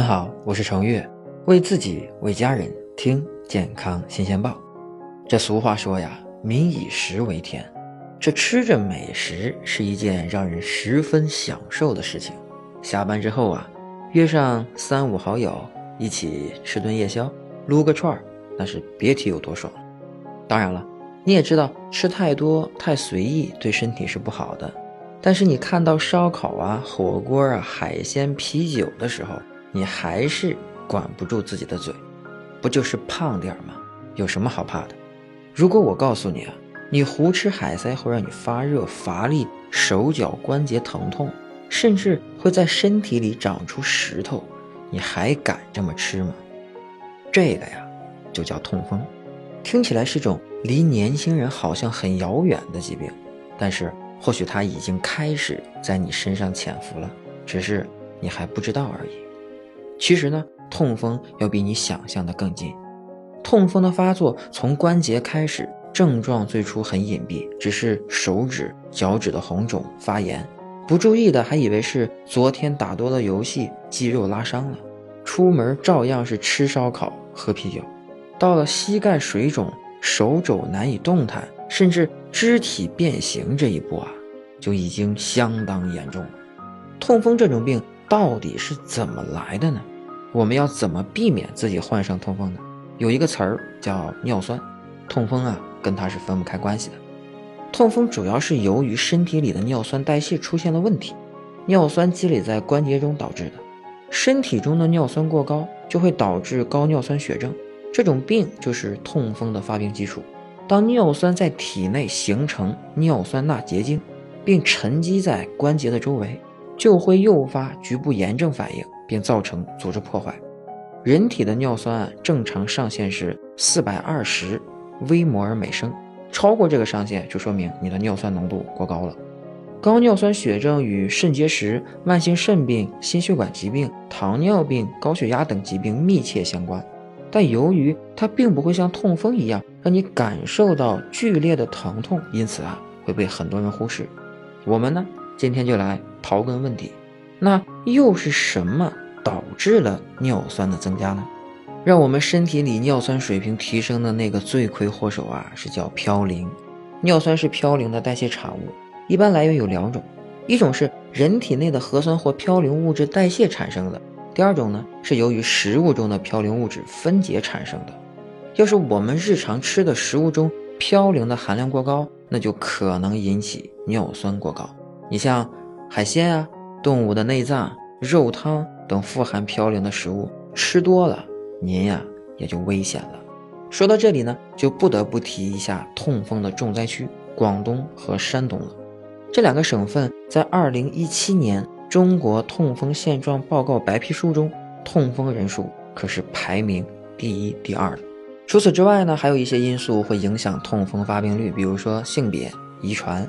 们好，我是程月，为自己为家人听健康新鲜报。这俗话说呀，民以食为天，这吃着美食是一件让人十分享受的事情。下班之后啊，约上三五好友一起吃顿夜宵，撸个串儿，那是别提有多爽。当然了，你也知道吃太多太随意对身体是不好的。但是你看到烧烤啊、火锅啊、海鲜、啤酒的时候，你还是管不住自己的嘴，不就是胖点儿吗？有什么好怕的？如果我告诉你啊，你胡吃海塞会让你发热、乏力、手脚关节疼痛，甚至会在身体里长出石头，你还敢这么吃吗？这个呀，就叫痛风，听起来是种离年轻人好像很遥远的疾病，但是或许它已经开始在你身上潜伏了，只是你还不知道而已。其实呢，痛风要比你想象的更近。痛风的发作从关节开始，症状最初很隐蔽，只是手指、脚趾的红肿、发炎，不注意的还以为是昨天打多了游戏，肌肉拉伤了。出门照样是吃烧烤、喝啤酒，到了膝盖水肿、手肘难以动弹，甚至肢体变形这一步啊，就已经相当严重了。痛风这种病到底是怎么来的呢？我们要怎么避免自己患上痛风呢？有一个词儿叫尿酸，痛风啊跟它是分不开关系的。痛风主要是由于身体里的尿酸代谢出现了问题，尿酸积累在关节中导致的。身体中的尿酸过高就会导致高尿酸血症，这种病就是痛风的发病基础。当尿酸在体内形成尿酸钠结晶，并沉积在关节的周围，就会诱发局部炎症反应。并造成组织破坏。人体的尿酸正常上限是四百二十微摩尔每升，超过这个上限就说明你的尿酸浓度过高了。高尿酸血症与肾结石、慢性肾病、心血管疾病、糖尿病、高血压等疾病密切相关，但由于它并不会像痛风一样让你感受到剧烈的疼痛，因此啊会被很多人忽视。我们呢今天就来刨根问底，那又是什么？导致了尿酸的增加呢？让我们身体里尿酸水平提升的那个罪魁祸首啊，是叫嘌呤。尿酸是嘌呤的代谢产物，一般来源有两种，一种是人体内的核酸或嘌呤物质代谢产生的，第二种呢是由于食物中的嘌呤物质分解产生的。要是我们日常吃的食物中嘌呤的含量过高，那就可能引起尿酸过高。你像海鲜啊、动物的内脏、肉汤。等富含嘌呤的食物吃多了，您呀也就危险了。说到这里呢，就不得不提一下痛风的重灾区——广东和山东了。这两个省份在2017年《中国痛风现状报告白皮书》中，痛风人数可是排名第一、第二的。除此之外呢，还有一些因素会影响痛风发病率，比如说性别、遗传。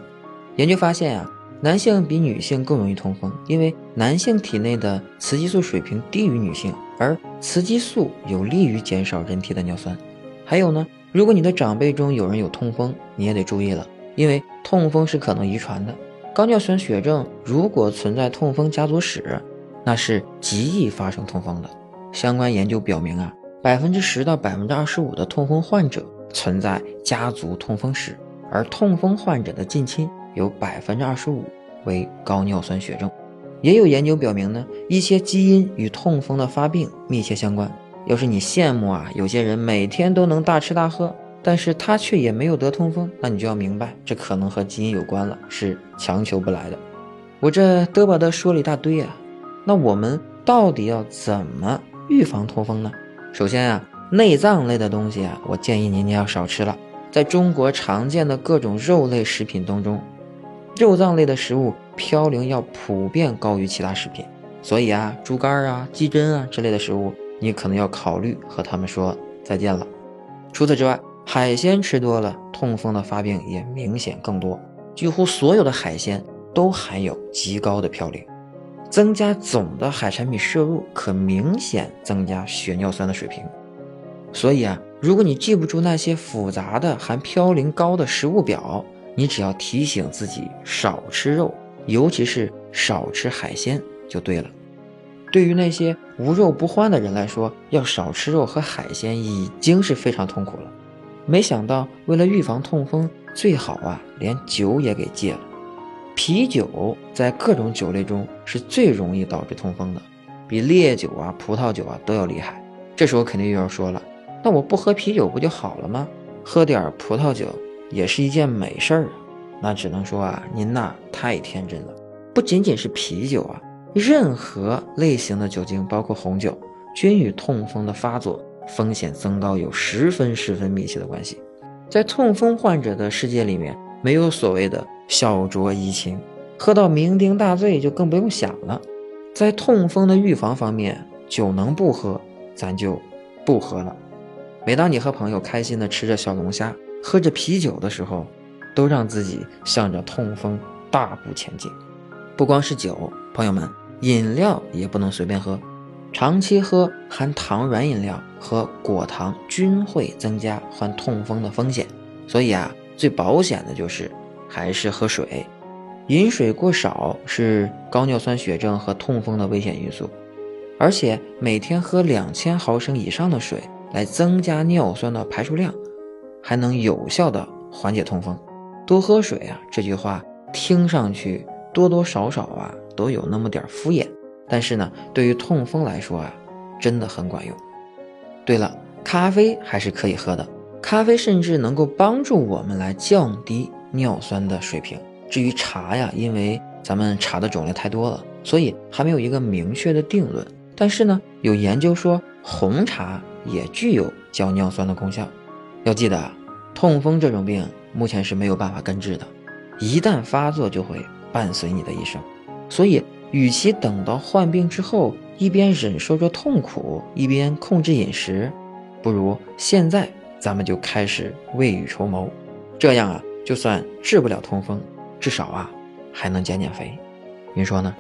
研究发现呀。男性比女性更容易痛风，因为男性体内的雌激素水平低于女性，而雌激素有利于减少人体的尿酸。还有呢，如果你的长辈中有人有痛风，你也得注意了，因为痛风是可能遗传的。高尿酸血症如果存在痛风家族史，那是极易发生痛风的。相关研究表明啊，百分之十到百分之二十五的痛风患者存在家族痛风史，而痛风患者的近亲。有百分之二十五为高尿酸血症，也有研究表明呢，一些基因与痛风的发病密切相关。要是你羡慕啊，有些人每天都能大吃大喝，但是他却也没有得痛风，那你就要明白，这可能和基因有关了，是强求不来的。我这嘚吧嘚说了一大堆啊，那我们到底要怎么预防痛风呢？首先啊，内脏类的东西啊，我建议您您要少吃了。在中国常见的各种肉类食品当中，肉脏类的食物嘌呤要普遍高于其他食品，所以啊，猪肝啊、鸡胗啊之类的食物，你可能要考虑和他们说再见了。除此之外，海鲜吃多了，痛风的发病也明显更多。几乎所有的海鲜都含有极高的嘌呤，增加总的海产品摄入，可明显增加血尿酸的水平。所以啊，如果你记不住那些复杂的含嘌呤高的食物表，你只要提醒自己少吃肉，尤其是少吃海鲜就对了。对于那些无肉不欢的人来说，要少吃肉和海鲜已经是非常痛苦了。没想到，为了预防痛风，最好啊连酒也给戒了。啤酒在各种酒类中是最容易导致痛风的，比烈酒啊、葡萄酒啊都要厉害。这时候肯定又要说了，那我不喝啤酒不就好了吗？喝点葡萄酒也是一件美事儿啊。那只能说啊，您呐太天真了。不仅仅是啤酒啊。任何类型的酒精，包括红酒，均与痛风的发作风险增高有十分十分密切的关系。在痛风患者的世界里面，没有所谓的小酌怡情，喝到酩酊大醉就更不用想了。在痛风的预防方面，酒能不喝，咱就不喝了。每当你和朋友开心的吃着小龙虾，喝着啤酒的时候，都让自己向着痛风大步前进。不光是酒，朋友们。饮料也不能随便喝，长期喝含糖软饮料和果糖均会增加患痛风的风险。所以啊，最保险的就是还是喝水。饮水过少是高尿酸血症和痛风的危险因素，而且每天喝两千毫升以上的水来增加尿酸的排出量，还能有效的缓解痛风。多喝水啊，这句话听上去多多少少啊。都有那么点敷衍，但是呢，对于痛风来说啊，真的很管用。对了，咖啡还是可以喝的，咖啡甚至能够帮助我们来降低尿酸的水平。至于茶呀，因为咱们茶的种类太多了，所以还没有一个明确的定论。但是呢，有研究说红茶也具有降尿酸的功效。要记得，痛风这种病目前是没有办法根治的，一旦发作就会伴随你的一生。所以，与其等到患病之后一边忍受着痛苦，一边控制饮食，不如现在咱们就开始未雨绸缪。这样啊，就算治不了痛风，至少啊还能减减肥。您说呢？